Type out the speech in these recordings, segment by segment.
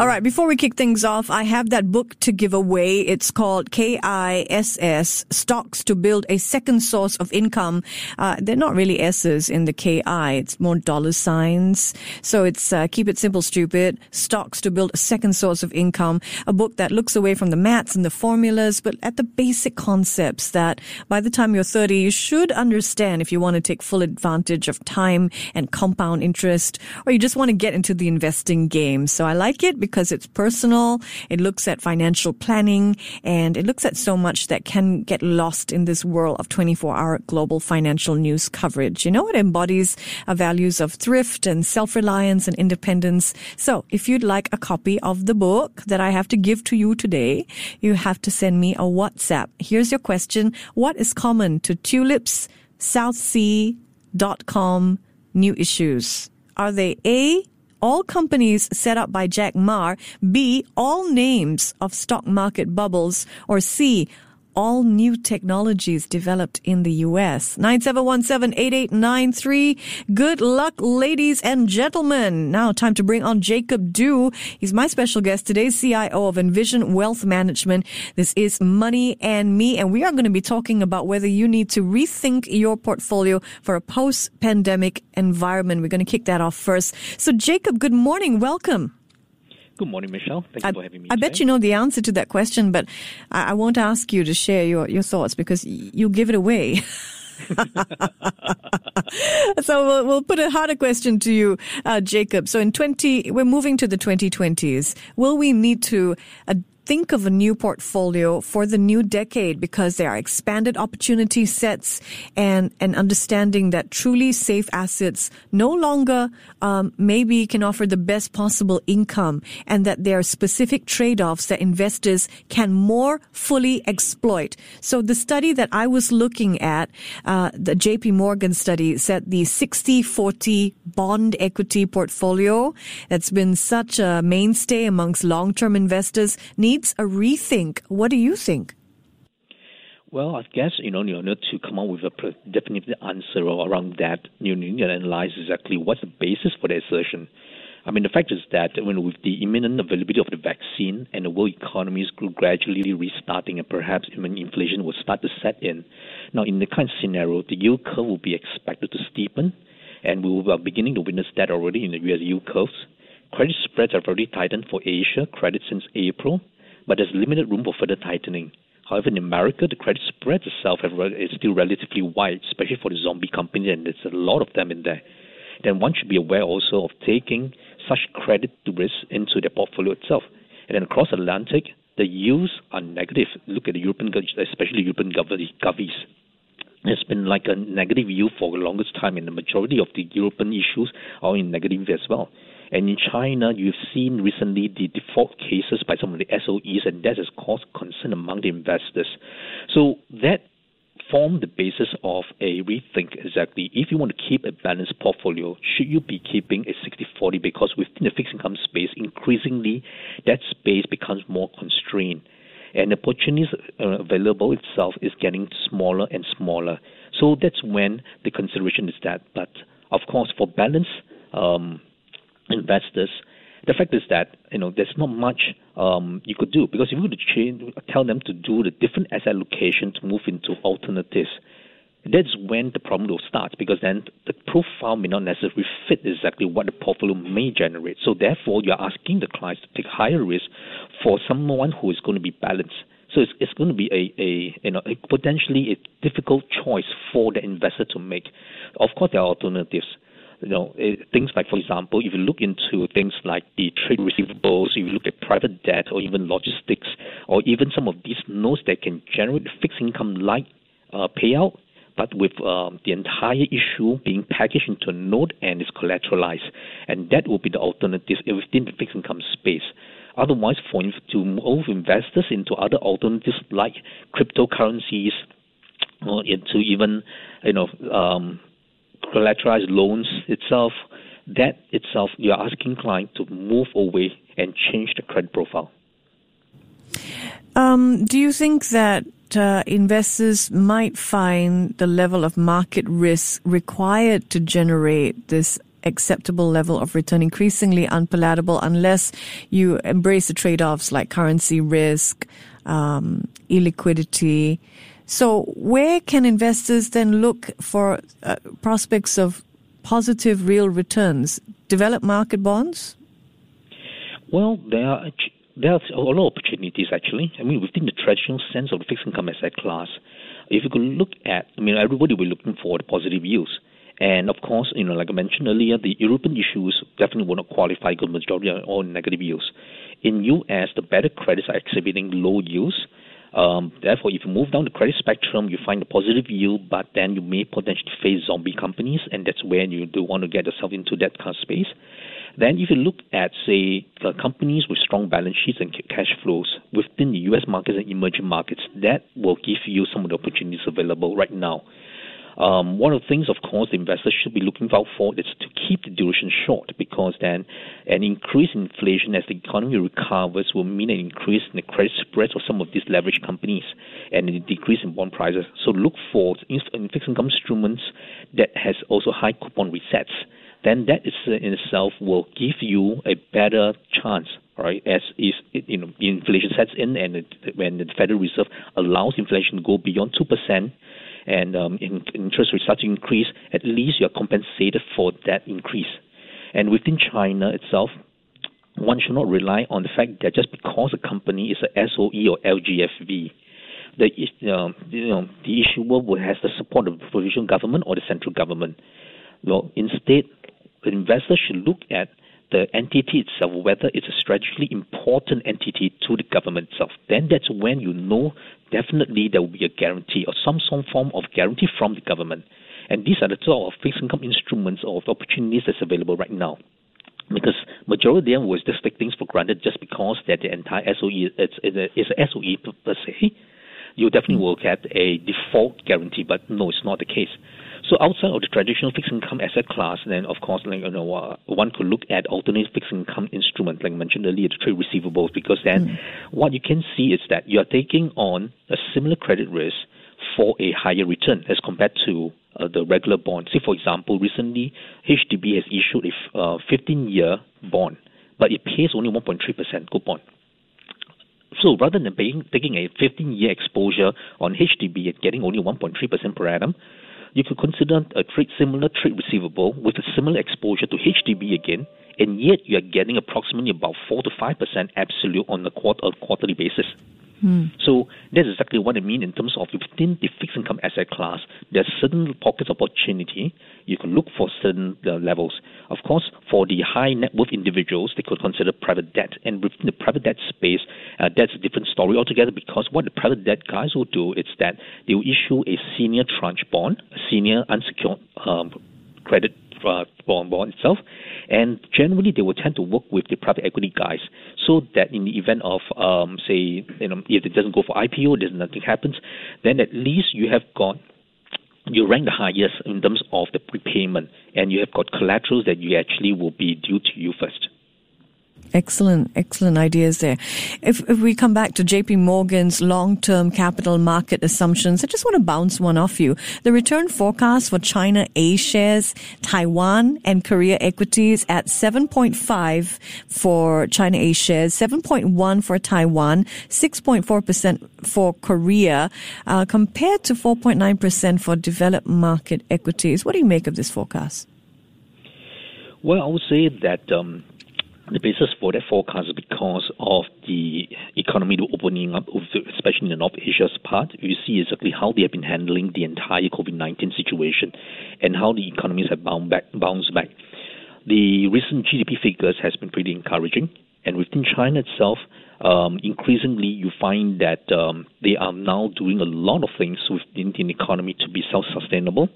All right, before we kick things off, I have that book to give away. It's called KISS Stocks to Build a Second Source of Income. Uh, they're not really S's in the KI, it's more dollar signs. So it's uh, Keep It Simple, Stupid Stocks to Build a Second Source of Income. A book that looks away from the maths and the formulas, but at the basic concepts that by the time you're 30, you should understand if you want to take full advantage of time and compound interest, or you just want to get into the investing game. So I like it because it's personal. It looks at financial planning and it looks at so much that can get lost in this world of 24 hour global financial news coverage. You know, it embodies values of thrift and self-reliance and independence. So if you'd like a copy of the book that I have to give to you today, you have to send me a WhatsApp. Here's your question. What is common to tulips, southsea.com new issues? Are they A, all companies set up by Jack Ma, B, all names of stock market bubbles, or C, all new technologies developed in the US. 9717-8893. Good luck, ladies and gentlemen. Now time to bring on Jacob Dew. He's my special guest today, CIO of Envision Wealth Management. This is Money and Me, and we are going to be talking about whether you need to rethink your portfolio for a post-pandemic environment. We're going to kick that off first. So Jacob, good morning. Welcome. Good morning, Michelle. Thank I, you for having me. I today. bet you know the answer to that question, but I, I won't ask you to share your, your thoughts because you give it away. so we'll, we'll, put a harder question to you, uh, Jacob. So in 20, we're moving to the 2020s. Will we need to think of a new portfolio for the new decade because there are expanded opportunity sets and an understanding that truly safe assets no longer um, maybe can offer the best possible income and that there are specific trade-offs that investors can more fully exploit. So the study that I was looking at, uh, the JP Morgan study said the 60-40 bond equity portfolio that's been such a mainstay amongst long-term investors needs a rethink. What do you think? Well, I guess you know you need to come up with a definitive answer around that. You need to analyze exactly what's the basis for the assertion. I mean, the fact is that when with the imminent availability of the vaccine and the world economies gradually restarting, and perhaps even inflation will start to set in. Now, in the kind of scenario, the yield curve will be expected to steepen, and we are beginning to witness that already in the U.S. yield curves. Credit spreads have already tightened for Asia credit since April, but there's limited room for further tightening. However, in America, the credit spread itself is still relatively wide, especially for the zombie companies, and there's a lot of them in there. Then one should be aware also of taking such credit risk into their portfolio itself. And then across Atlantic, the yields are negative. Look at the European, especially European govies. It's been like a negative yield for the longest time, and the majority of the European issues are in negative as well. And in China, you've seen recently the default cases by some of the SOEs, and that has caused concern among the investors. So that formed the basis of a rethink exactly. If you want to keep a balanced portfolio, should you be keeping a 60 40? Because within the fixed income space, increasingly that space becomes more constrained. And the opportunities uh, available itself is getting smaller and smaller. So that's when the consideration is that. But of course, for balance, um, investors, the fact is that you know there's not much um, you could do because if you were to change, tell them to do the different asset allocation to move into alternatives, that's when the problem will start because then the profile may not necessarily fit exactly what the portfolio may generate. So therefore, you're asking the clients to take higher risk for someone who is going to be balanced. So it's, it's going to be a, a you know a potentially a difficult choice for the investor to make. Of course, there are alternatives you know, eh, things like, for example, if you look into things like the trade receivables, if you look at private debt or even logistics, or even some of these notes that can generate fixed income like uh, payout, but with um, the entire issue being packaged into a note and is collateralized. And that will be the alternative within the fixed income space. Otherwise, for to move investors into other alternatives like cryptocurrencies, or into even you know um, collateralized loans itself, that itself, you're asking clients to move away and change the credit profile. Um, do you think that uh, investors might find the level of market risk required to generate this acceptable level of return increasingly unpalatable unless you embrace the trade-offs like currency risk, um, illiquidity. So, where can investors then look for uh, prospects of positive real returns? Developed market bonds? Well, there are there are a lot of opportunities actually. I mean, within the traditional sense of the fixed income asset class, if you could look at, I mean, everybody will be looking for the positive yields. And of course, you know, like I mentioned earlier, the European issues definitely will not qualify because majority are negative yields. In US, the better credits are exhibiting low yields. Um, therefore, if you move down the credit spectrum, you find a positive yield, but then you may potentially face zombie companies, and that's where you do want to get yourself into that kind of space. Then, if you look at, say, companies with strong balance sheets and cash flows within the U.S. markets and emerging markets, that will give you some of the opportunities available right now. Um, one of the things, of course, the investors should be looking out for is to keep the duration short because then an increase in inflation as the economy recovers will mean an increase in the credit spreads of some of these leveraged companies and a decrease in bond prices. So look for fixed income instruments that has also high coupon resets. Then that is in itself will give you a better chance right? As is you know inflation sets in, and it, when the Federal Reserve allows inflation to go beyond two percent, and um, in, interest rates start to increase, at least you're compensated for that increase. And within China itself, one should not rely on the fact that just because a company is a SOE or LGFV, the uh, you know the issuer has the support of the provincial government or the central government. Well, instead, the investor should look at the entity itself, whether it's a strategically important entity to the government itself, then that's when you know definitely there will be a guarantee or some, some form of guarantee from the government. And these are the sort of fixed income instruments or opportunities that's available right now. Because majority of them was just take things for granted just because that the entire SOE is, is a SOE per se. You definitely will get a default guarantee, but no, it's not the case. So outside of the traditional fixed income asset class, then of course, like, you know, uh, one could look at alternative fixed income instruments, like I mentioned earlier, the trade receivables, because then mm. what you can see is that you are taking on a similar credit risk for a higher return as compared to uh, the regular bond. Say, for example, recently HDB has issued a 15-year uh, bond, but it pays only 1.3% coupon. So rather than paying, taking a 15-year exposure on HDB and getting only 1.3% per annum, you could consider a trade similar trade receivable with a similar exposure to HDB again, and yet you are getting approximately about four to five percent absolute on a quarter quarterly basis. Hmm. So that's exactly what I mean in terms of within the fixed income asset class, there's certain pockets of opportunity. You can look for certain uh, levels. Of course, for the high net worth individuals, they could consider private debt. And within the private debt space, uh, that's a different story altogether because what the private debt guys will do is that they will issue a senior tranche bond, a senior unsecured um, credit uh, bond, bond itself. And generally, they will tend to work with the private equity guys so that in the event of, um, say, you know, if it doesn't go for IPO, there's nothing happens, then at least you have got you rank the highest in terms of the prepayment, and you have got collaterals that you actually will be due to you first. Excellent, excellent ideas there. If, if we come back to JP Morgan's long-term capital market assumptions, I just want to bounce one off you. The return forecast for China A shares, Taiwan and Korea equities at 7.5 for China A shares, 7.1 for Taiwan, 6.4% for Korea, uh, compared to 4.9% for developed market equities. What do you make of this forecast? Well, I would say that um, the basis for that forecast is because of the economy opening up, especially in the North Asia's part. You see exactly how they have been handling the entire COVID 19 situation and how the economies have bound back, bounced back. The recent GDP figures has been pretty encouraging, and within China itself, um, increasingly you find that um, they are now doing a lot of things within the economy to be self-sustainable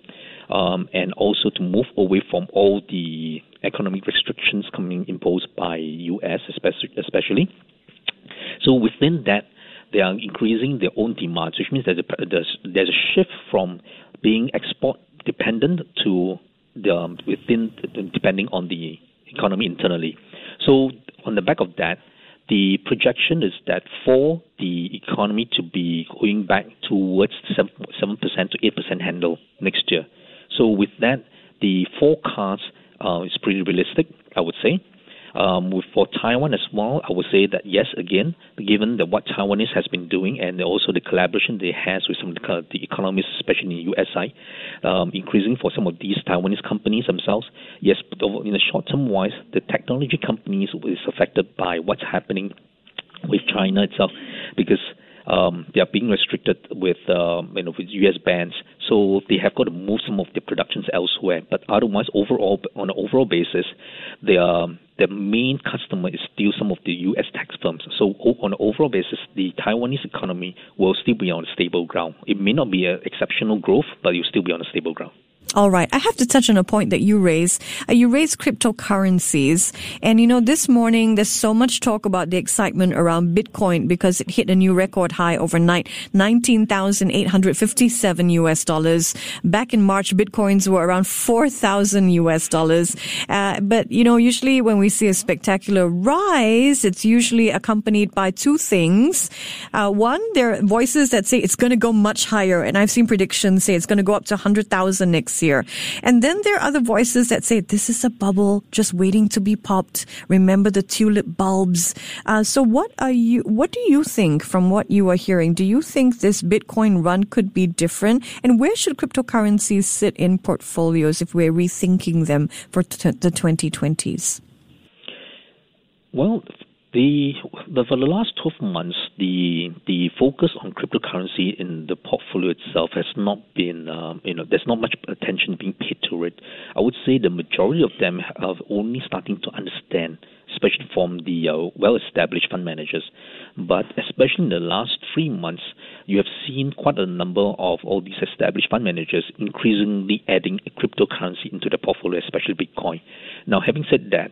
um, and also to move away from all the economic restrictions coming imposed by U.S. especially. So within that, they are increasing their own demand, which means that there's, there's a shift from being export dependent to um, within depending on the economy internally. So on the back of that, the projection is that for the economy to be going back towards 7% to 8% handle next year. So with that, the forecast uh, is pretty realistic, I would say. Um, with, for Taiwan as well, I would say that yes, again, given that what Taiwanese has been doing and also the collaboration they has with some of the, the economies, especially in the um, increasing for some of these Taiwanese companies themselves. Yes, but in the short term wise, the technology companies is affected by what's happening with China itself because um, they are being restricted with um, you know with U.S. bans, so they have got to move some of their productions elsewhere. But otherwise, overall on an overall basis, their the main customer is still some of the U.S. tech firms. So on an overall basis, the Taiwanese economy will still be on stable ground. It may not be an exceptional growth, but it will still be on a stable ground. All right. I have to touch on a point that you raised. Uh, you raised cryptocurrencies. And you know, this morning there's so much talk about the excitement around Bitcoin because it hit a new record high overnight, 19,857 US dollars. Back in March, Bitcoins were around 4,000 US dollars. Uh, but you know, usually when we see a spectacular rise, it's usually accompanied by two things. Uh, one, there are voices that say it's going to go much higher. And I've seen predictions say it's going to go up to 100,000 next year. And then there are other voices that say this is a bubble just waiting to be popped. Remember the tulip bulbs. Uh, so what are you, what do you think from what you are hearing? Do you think this Bitcoin run could be different? And where should cryptocurrencies sit in portfolios if we're rethinking them for t- the 2020s? Well, the, the, for the last 12 months, the the focus on cryptocurrency in the portfolio itself has not been, um, you know, there's not much attention being paid to it. I would say the majority of them are only starting to understand, especially from the uh, well-established fund managers. But especially in the last three months, you have seen quite a number of all these established fund managers increasingly adding cryptocurrency into the portfolio, especially Bitcoin. Now, having said that,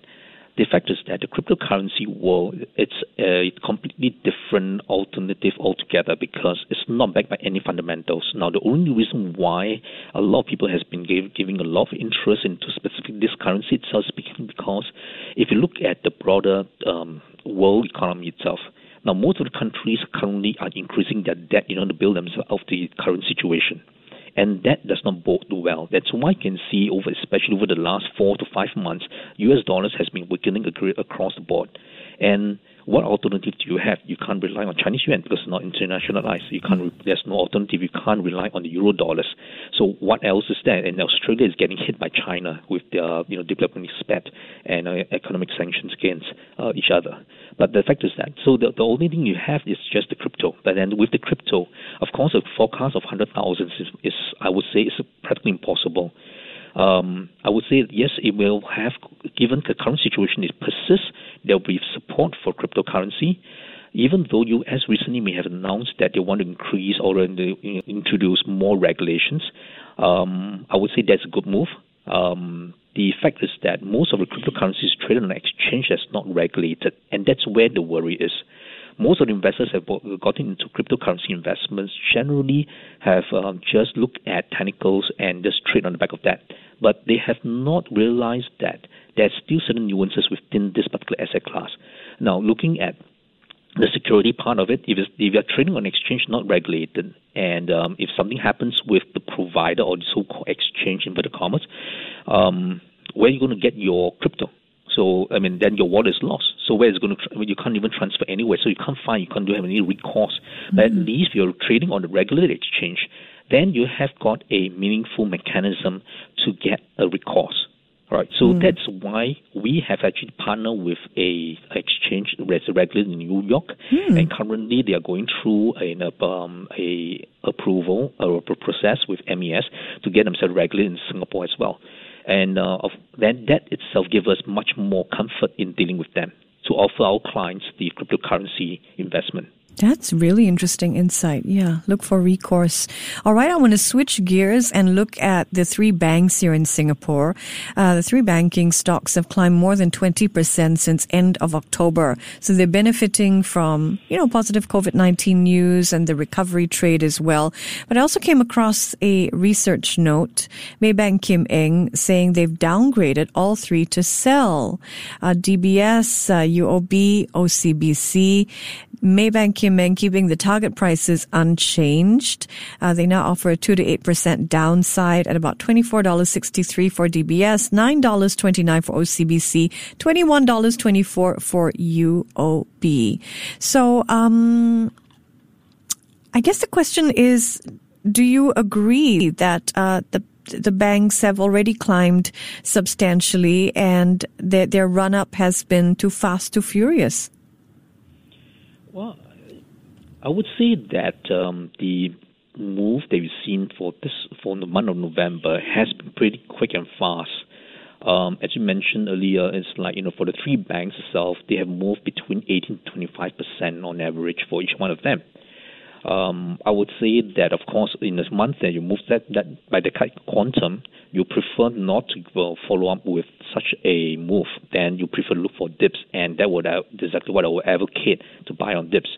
the fact is that the cryptocurrency world it's a completely different alternative altogether because it's not backed by any fundamentals. Now, the only reason why a lot of people has been giving a lot of interest into specific this currency itself is because if you look at the broader um, world economy itself, now most of the countries currently are increasing their debt in order to build themselves out of the current situation and that does not bode well. That's why you can see over, especially over the last four to five months, U.S. dollars has been weakening across the board, and what alternative do you have? You can't rely on Chinese yuan because it's not internationalized. You can't. Re- there's no alternative. You can't rely on the euro dollars. So what else is there? And Australia is getting hit by China with their you know development spat and uh, economic sanctions against uh, each other. But the fact is that so the, the only thing you have is just the crypto. But then with the crypto, of course, a forecast of hundred thousands is, is I would say is practically impossible um, I would say yes, it will have, given the current situation it persists, there will be support for cryptocurrency. Even though U.S. recently may have announced that they want to increase or introduce more regulations, um, I would say that's a good move. Um, the fact is that most of the cryptocurrencies traded on an exchange that's not regulated, and that's where the worry is most of the investors have gotten into cryptocurrency investments generally have um, just looked at technicals and just trade on the back of that. But they have not realized that there's still certain nuances within this particular asset class. Now, looking at the security part of it, if, if you're trading on exchange not regulated, and um, if something happens with the provider or the so-called exchange, in inverted commas, um, where are you going to get your crypto? So I mean, then your wallet is lost. So where is going to? I mean, you can't even transfer anywhere. So you can't find. You can't do have any recourse. Mm-hmm. But at mm-hmm. least if you're trading on the regulated exchange, then you have got a meaningful mechanism to get a recourse. Right. So mm. that's why we have actually partnered with a exchange regulated in New York, mm. and currently they are going through a, um, a approval or a process with MAS to get themselves regulated in Singapore as well and uh, of, then that itself gives us much more comfort in dealing with them to offer our clients the cryptocurrency investment. That's really interesting insight. Yeah, look for recourse. All right, I want to switch gears and look at the three banks here in Singapore. Uh, the three banking stocks have climbed more than 20% since end of October. So they're benefiting from, you know, positive COVID-19 news and the recovery trade as well. But I also came across a research note, Maybank Kim Eng, saying they've downgraded all three to sell. Uh, DBS, uh, UOB, OCBC, Maybank Eng keeping the target prices unchanged. Uh, they now offer a 2 to 8% downside at about $24.63 for DBS, $9.29 for OCBC, $21.24 for UOB. So, um, I guess the question is, do you agree that uh, the the banks have already climbed substantially and their, their run up has been too fast, too furious? Well, I would say that um, the move that we've seen for this for the month of November has been pretty quick and fast. Um, as you mentioned earlier, it's like you know for the three banks itself, they have moved between 18 to 25 percent on average for each one of them. Um, I would say that of course in this month that you move that, that by the quantum, you prefer not to uh, follow up with such a move. Then you prefer to look for dips, and that would uh, exactly what I would advocate to buy on dips.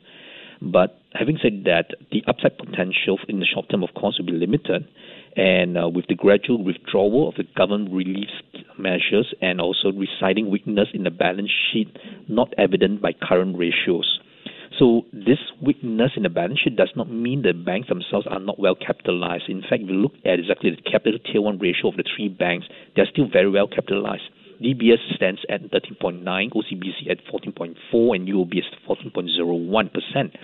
But having said that, the upside potential in the short term, of course, will be limited. And uh, with the gradual withdrawal of the government relief measures and also residing weakness in the balance sheet not evident by current ratios. So this weakness in the balance sheet does not mean the banks themselves are not well capitalized. In fact, if you look at exactly the capital tier one ratio of the three banks, they're still very well capitalized. DBS stands at 13.9, OCBC at 14.4, and UOB is 14.01%.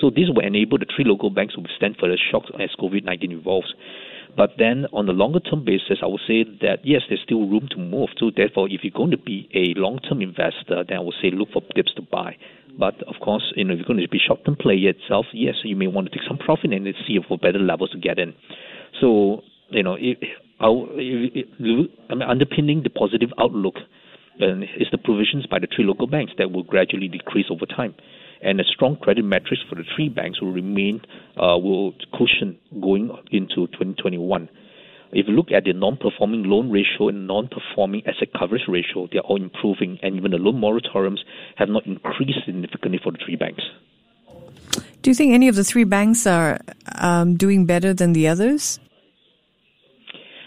So this will enable the three local banks to withstand further shocks as COVID-19 evolves. But then on the longer term basis, I would say that yes, there's still room to move. So therefore, if you're going to be a long term investor, then I would say look for dips to buy. But of course, you know, if you're going to be short term player itself, yes, you may want to take some profit and see for better levels to get in. So you know, it, underpinning the positive outlook uh, is the provisions by the three local banks that will gradually decrease over time. And a strong credit metrics for the three banks will remain, uh, will cushion going into 2021. If you look at the non-performing loan ratio and non-performing asset coverage ratio, they are all improving, and even the loan moratoriums have not increased significantly for the three banks. Do you think any of the three banks are um, doing better than the others?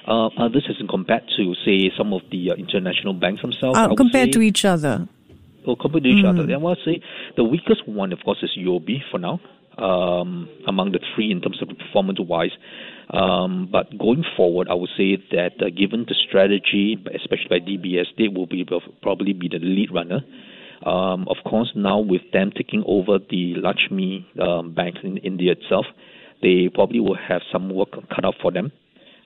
Uh, others as compared to, say, some of the uh, international banks themselves. Uh, compared say, to each other. Oh, compared to each mm. other. Then I would say the weakest one, of course, is UOB for now, um, among the three in terms of performance-wise. Um, but going forward, I would say that uh, given the strategy, especially by DBS, they will be probably be the lead runner. Um, of course, now with them taking over the Lakshmi um, bank in India itself, they probably will have some work cut out for them.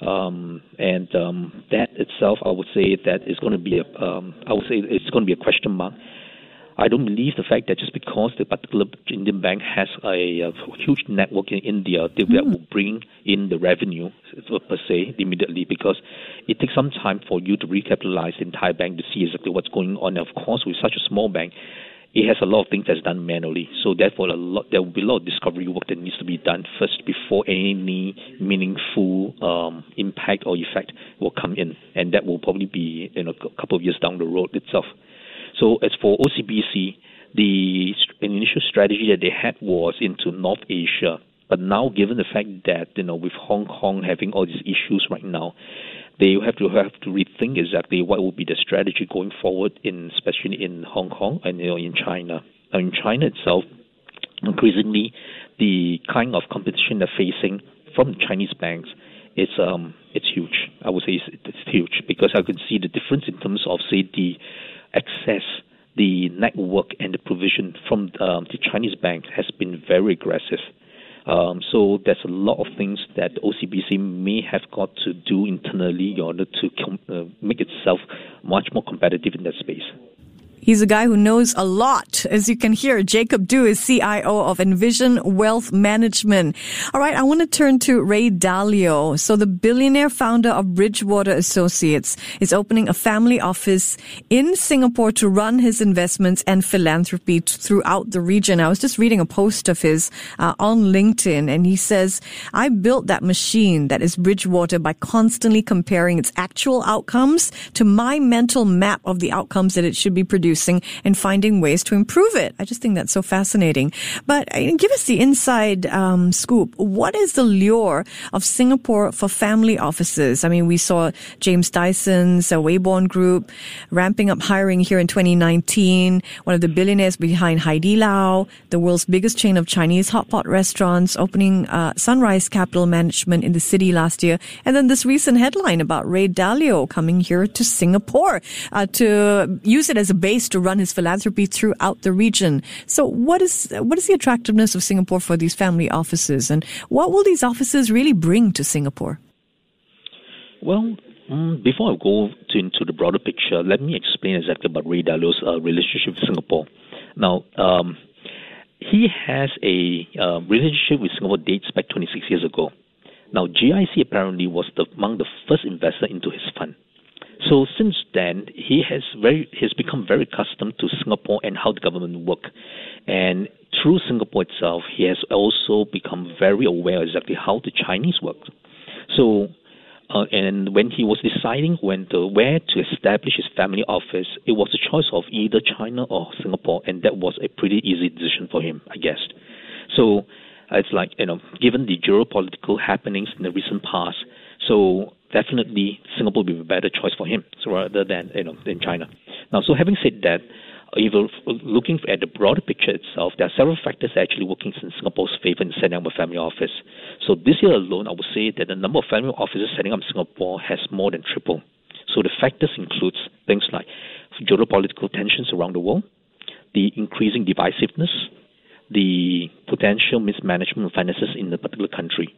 Um, and um, that itself, I would say that is going to be a, um, I would say it's going to be a question mark I don't believe the fact that just because the particular Indian bank has a, a huge network in India, that, mm. will bring in the revenue per se immediately because it takes some time for you to recapitalize the entire bank to see exactly what's going on. And of course, with such a small bank, it has a lot of things that's done manually. So therefore, a lot there will be a lot of discovery work that needs to be done first before any meaningful um, impact or effect will come in, and that will probably be in a couple of years down the road itself. So as for OCBC, the initial strategy that they had was into North Asia. But now, given the fact that you know with Hong Kong having all these issues right now, they have to have to rethink exactly what will be the strategy going forward, in especially in Hong Kong and you know in China. Now, in China itself, increasingly, the kind of competition they're facing from Chinese banks it's um it's huge. I would say it's, it's huge because I can see the difference in terms of say the access the network and the provision from um, the Chinese bank has been very aggressive. Um, so there's a lot of things that OCBC may have got to do internally in order to com- uh, make itself much more competitive in that space. He's a guy who knows a lot. As you can hear, Jacob Du is CIO of Envision Wealth Management. All right, I want to turn to Ray Dalio. So the billionaire founder of Bridgewater Associates is opening a family office in Singapore to run his investments and philanthropy throughout the region. I was just reading a post of his uh, on LinkedIn and he says, I built that machine that is Bridgewater by constantly comparing its actual outcomes to my mental map of the outcomes that it should be producing and finding ways to improve it. I just think that's so fascinating. But uh, give us the inside um, scoop. What is the lure of Singapore for family offices? I mean, we saw James Dyson's uh, Weybourne Group ramping up hiring here in 2019. One of the billionaires behind Heidi Haidilao, the world's biggest chain of Chinese hot pot restaurants, opening uh, Sunrise Capital Management in the city last year. And then this recent headline about Ray Dalio coming here to Singapore uh, to use it as a base to run his philanthropy throughout the region. So what is, what is the attractiveness of Singapore for these family offices and what will these offices really bring to Singapore? Well, um, before I go to, into the broader picture, let me explain exactly about Ray Dalio's uh, relationship with Singapore. Now, um, he has a uh, relationship with Singapore dates back 26 years ago. Now, GIC apparently was the, among the first investor into his fund. So since then, he has very has become very accustomed to Singapore and how the government work, and through Singapore itself, he has also become very aware exactly how the Chinese work. So. Uh, and when he was deciding when to, where to establish his family office, it was a choice of either China or Singapore, and that was a pretty easy decision for him, I guess. So it's like you know, given the geopolitical happenings in the recent past, so definitely Singapore will be a better choice for him so rather than you know in China. Now, so having said that, if looking at the broader picture itself, there are several factors actually working in Singapore's favor in setting up a family office. So this year alone, I would say that the number of family offices setting up in Singapore has more than tripled. So the factors includes things like geopolitical tensions around the world, the increasing divisiveness, the potential mismanagement of finances in a particular country,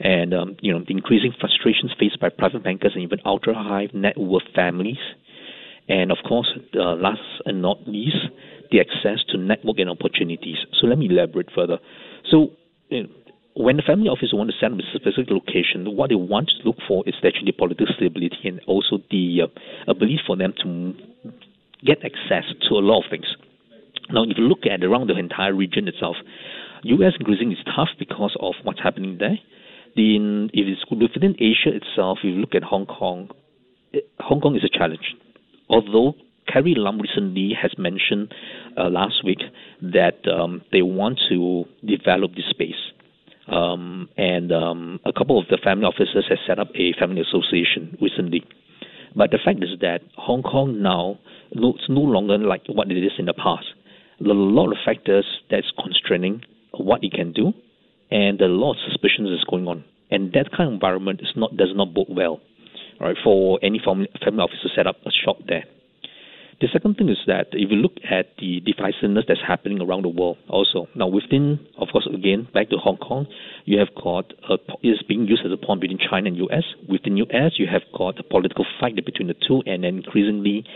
and um, you know the increasing frustrations faced by private bankers and even ultra high net worth families, and of course, uh, last and not least, the access to network and opportunities. So let me elaborate further. So. You know, when the family office want to set up a specific location, what they want to look for is actually the political stability and also the uh, ability for them to get access to a lot of things. Now, if you look at around the entire region itself, U.S. increasing is tough because of what's happening there the if it's within Asia itself, if you look at Hong Kong, Hong Kong is a challenge. Although Carrie Lam recently has mentioned uh, last week that um, they want to develop this space. Um, and um, a couple of the family officers have set up a family association recently. But the fact is that Hong Kong now looks no longer like what it is in the past. There are a lot of factors that's constraining what it can do and a lot of suspicions is going on. And that kind of environment is not does not bode well, right, for any family, family office to set up a shop there. The second thing is that if you look at the divisiveness that's happening around the world also. Now within, of course, again, back to Hong Kong, you have got, a, is being used as a pawn between China and US. Within US, you have got a political fight between the two and increasingly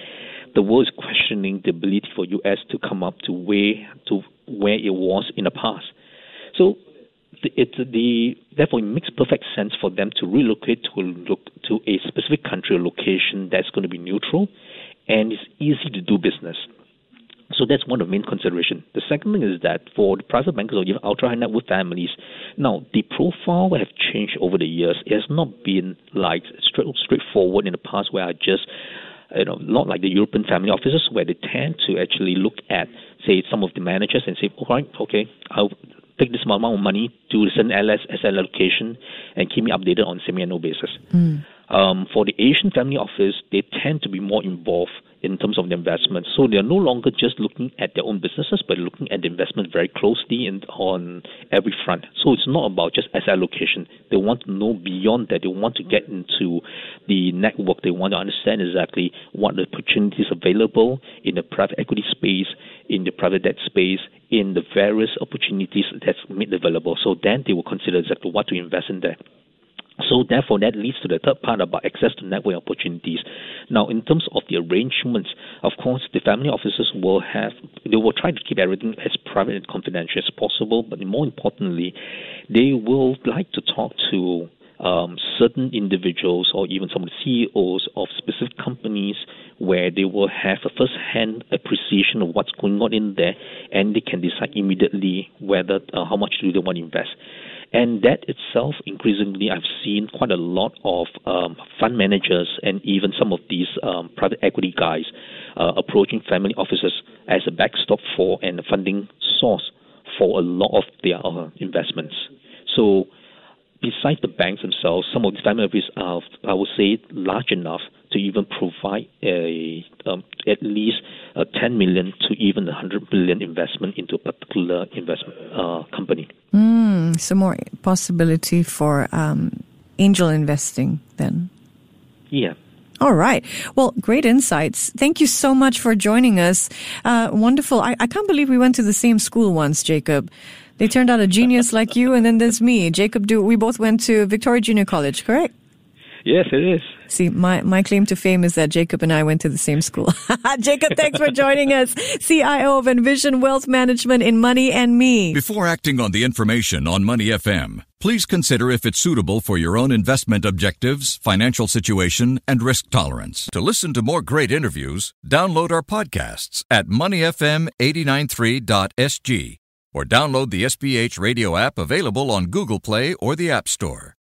the world is questioning the ability for US to come up to where, to where it was in the past. So it the therefore it makes perfect sense for them to relocate to look to a specific country or location that's going to be neutral and it's easy to do business. So that's one of the main considerations. The second thing is that for the private bankers or even ultra high net worth families, now the profile have changed over the years. It has not been like straight, straightforward in the past where I just you know, not like the European family offices where they tend to actually look at, say, some of the managers and say, all right, okay, I'll take this amount of money to send LS SL allocation and keep me updated on semi-annual basis. Mm. Um, for the Asian family office, they tend to be more involved in terms of the investment. So they are no longer just looking at their own businesses, but looking at the investment very closely and on every front. So it's not about just asset allocation. They want to know beyond that. They want to get into the network. They want to understand exactly what the opportunities available in the private equity space, in the private debt space, in the various opportunities that's made available. So then they will consider exactly what to invest in there. So therefore, that leads to the third part about access to network opportunities. Now, in terms of the arrangements, of course, the family offices will have they will try to keep everything as private and confidential as possible. But more importantly, they will like to talk to um, certain individuals or even some of the CEOs of specific companies where they will have a first-hand appreciation of what's going on in there, and they can decide immediately whether uh, how much do they want to invest. And that itself, increasingly, I've seen quite a lot of um, fund managers and even some of these um, private equity guys uh, approaching family offices as a backstop for and a funding source for a lot of their uh, investments. So, besides the banks themselves, some of the family offices are, I would say, large enough to even provide a um, at least a 10 million to even a 100 billion investment into a particular investment uh, company. Mm, so more possibility for um, angel investing then. Yeah. All right. Well, great insights. Thank you so much for joining us. Uh, wonderful. I, I can't believe we went to the same school once, Jacob. They turned out a genius like you, and then there's me, Jacob. Do we both went to Victoria Junior College, correct? Yes, it is. See, my, my claim to fame is that Jacob and I went to the same school. Jacob, thanks for joining us. CIO of Envision Wealth Management in Money and Me. Before acting on the information on Money FM, please consider if it's suitable for your own investment objectives, financial situation, and risk tolerance. To listen to more great interviews, download our podcasts at moneyfm893.sg or download the SPH radio app available on Google Play or the App Store.